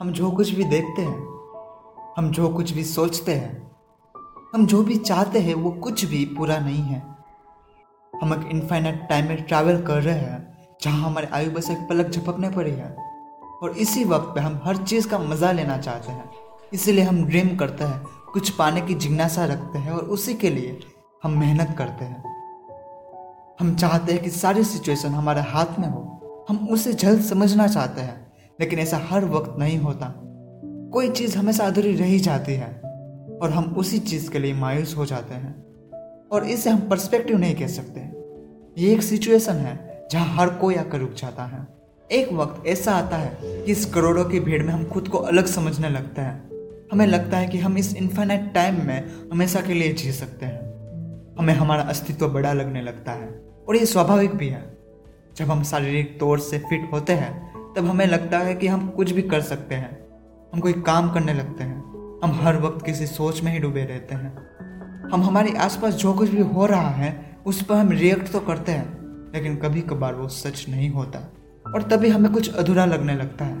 हम जो कुछ भी देखते हैं, हम जो कुछ भी सोचते हैं, हम जो भी चाहते हैं, वो कुछ भी पूरा नहीं है। हम एक इनफाइनाइट टाइम में ट्रैवल कर रहे हैं, जहाँ हमारे आयु बस एक पलक झपकने पड़ी है। और इसी वक्त पे हम हर चीज़ का मज़ा लेना चाहते हैं। इसीलिए हम ड्रीम करते हैं, कुछ पाने की जिज्ञासा रखते हैं और उसी के लिए हम मेहनत करते हैं। हम चाहते हैं कि सारी सिचुएशन हमारे हाथ में हो। हम उसे जल्द समझना चाहते हैं। लेकिन ऐसा हर वक्त नहीं होता। कोई चीज़ हमेशा अधूरी रह जाती है और हम उसी चीज़ के लिए मायूस हो जाते हैं। और इसे हम पर्सपेक्टिव नहीं कह सकते। ये एक सिचुएशन है जहाँ हर कोई आकर रुक जाता है। एक वक्त ऐसा आता है कि इस करोड़ों की भीड़ में हम खुद को अलग समझने लगते हैं। हमें लगता है कि हम इस इन्फाइनाइट टाइम में हमेशा के लिए जी सकते हैं। हमें हमारा अस्तित्व बड़ा लगने लगता है। और ये स्वाभाविक भी है। जब हम शारीरिक तौर से फिट होते हैं तब हमें लगता है कि हम कुछ भी कर सकते हैं। हम कोई काम करने लगते हैं। हम हर वक्त किसी सोच में ही डूबे रहते हैं। हम हमारे आसपास जो कुछ भी हो रहा है, उस पर हम रिएक्ट तो करते हैं, लेकिन कभी कभार वो सच नहीं होता। और तभी हमें कुछ अधूरा लगने लगता है।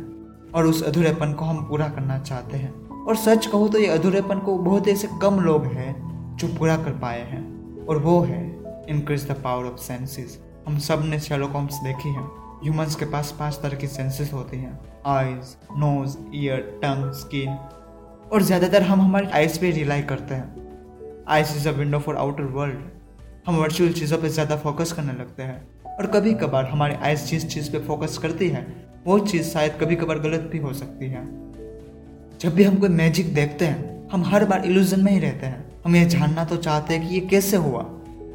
और उस अधूरेपन को हम पूरा करना चाहते हैं। और सच कहो तो ये अधूरेपन को बहुत ऐसे कम लोग हैं, जो पूरा कर पाए हैं। और वो है increase the power of senses हम सबने शेलो कॉम्स देखी है। ह्यूमंस के पास पाँच तरह की सेंसेस होती हैं. Eyes nose ear tongue skin और ज़्यादातर हम हमारे आइज़ पे रिलाई करते हैं. Eyes is a window for outer world हम वर्चुअल चीज़ों पे ज़्यादा फोकस करने लगते हैं. और कभी कभार हमारे आइज़ जिस चीज़ पे फोकस करती है, वो चीज़ शायद कभी कभार गलत भी हो सकती है. जब भी हम कोई मैजिक देखते हैं, हम हर बार इल्यूजन में ही रहते हैं. हम ये जानना तो चाहते हैं कि ये कैसे हुआ,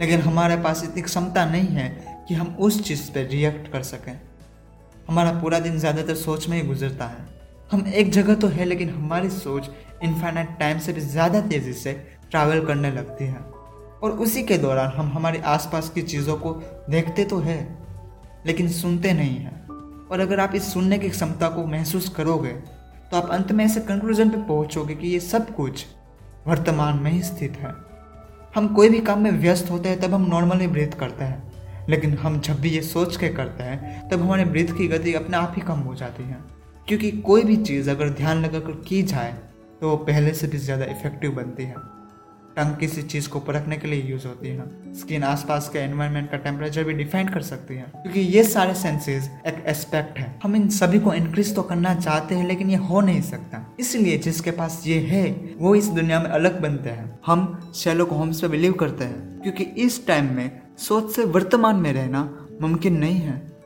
लेकिन हमारे पास इतनी क्षमता नहीं है कि हम उस चीज़ पर रिएक्ट कर सकें। हमारा पूरा दिन ज़्यादातर सोच में ही गुजरता है। हम एक जगह तो है, लेकिन हमारी सोच इनफाइनाइट टाइम से भी ज़्यादा तेज़ी से ट्रैवल करने लगती है। और उसी के दौरान हम हमारे आसपास की चीज़ों को देखते तो है, लेकिन सुनते नहीं हैं। और अगर आप इस सुनने की क्षमता को महसूस करोगे तो आप अंत में ऐसे कंक्लूजन पे पहुंचोगे कि ये सब कुछ वर्तमान में ही स्थित है। हम कोई भी काम में व्यस्त होते हैं, तब हम नॉर्मली ब्रीथ करते हैं। लेकिन हम जब भी ये सोच के करते हैं, तब हमारे ब्रीथ की गति अपने आप ही कम हो जाती है। क्योंकि कोई भी चीज़ अगर ध्यान लगाकर की जाए तो वो पहले से भी ज़्यादा इफ़ेक्टिव बनती है। टंग किसी चीज़ को परखने के लिए यूज़ होती है। स्किन आसपास के एनवायरनमेंट का टेम्परेचर भी डिफाइन कर सकती है। क्योंकि ये सारे सेंसेस एक एस्पेक्ट है। हम इन सभी को इंक्रीज तो करना चाहते हैं, लेकिन ये हो नहीं सकता। इसलिए जिसके पास ये है, वो इस दुनिया में अलग बनते हैं। हम शेलो को होम्स पे बिलीव करते हैं। क्योंकि इस टाइम में सोच से वर्तमान में रहना मुमकिन नहीं है।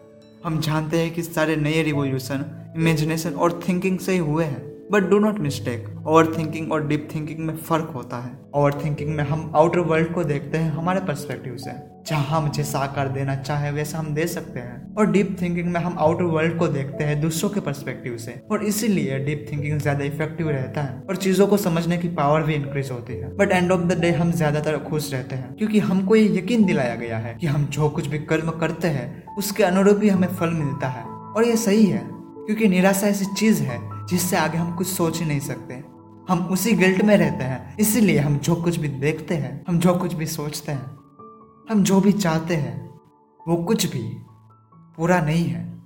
हम जानते हैं कि सारे नए रिवोल्यूशन इमेजिनेशन और थिंकिंग से ही हुए हैं। But do not mistake overthinking और डीप थिंकिंग में फ़र्क होता है। ओवर थिंकिंग में हम आउटर वर्ल्ड को देखते हैं, हमारे परस्पेक्टिव से। जहाँ हम जैसा आकार देना चाहे, वैसा हम दे सकते हैं। और डीप थिंकिंग में हम आउटर वर्ल्ड को देखते हैं, दूसरों के परस्पेक्टिव से। और इसीलिए डीप थिंकिंग ज़्यादा इफ़ेक्टिव रहता है। और चीज़ों को समझने की पावर भी इंक्रीज होती है। But end of the day हम ज़्यादातर खुश रहते हैं। क्योंकि हमको ये यकीन दिलाया गया है कि हम जो कुछ भी कर्म करते हैं, उसके अनुरूप ही हमें फल मिलता है। और ये सही है, क्योंकि निराशा ऐसी चीज़ है जिससे आगे हम कुछ सोच ही नहीं सकते। हम उसी गिल्ट में रहते हैं। इसीलिए हम जो कुछ भी देखते हैं, हम जो कुछ भी सोचते हैं, हम जो भी चाहते हैं, वो कुछ भी पूरा नहीं है।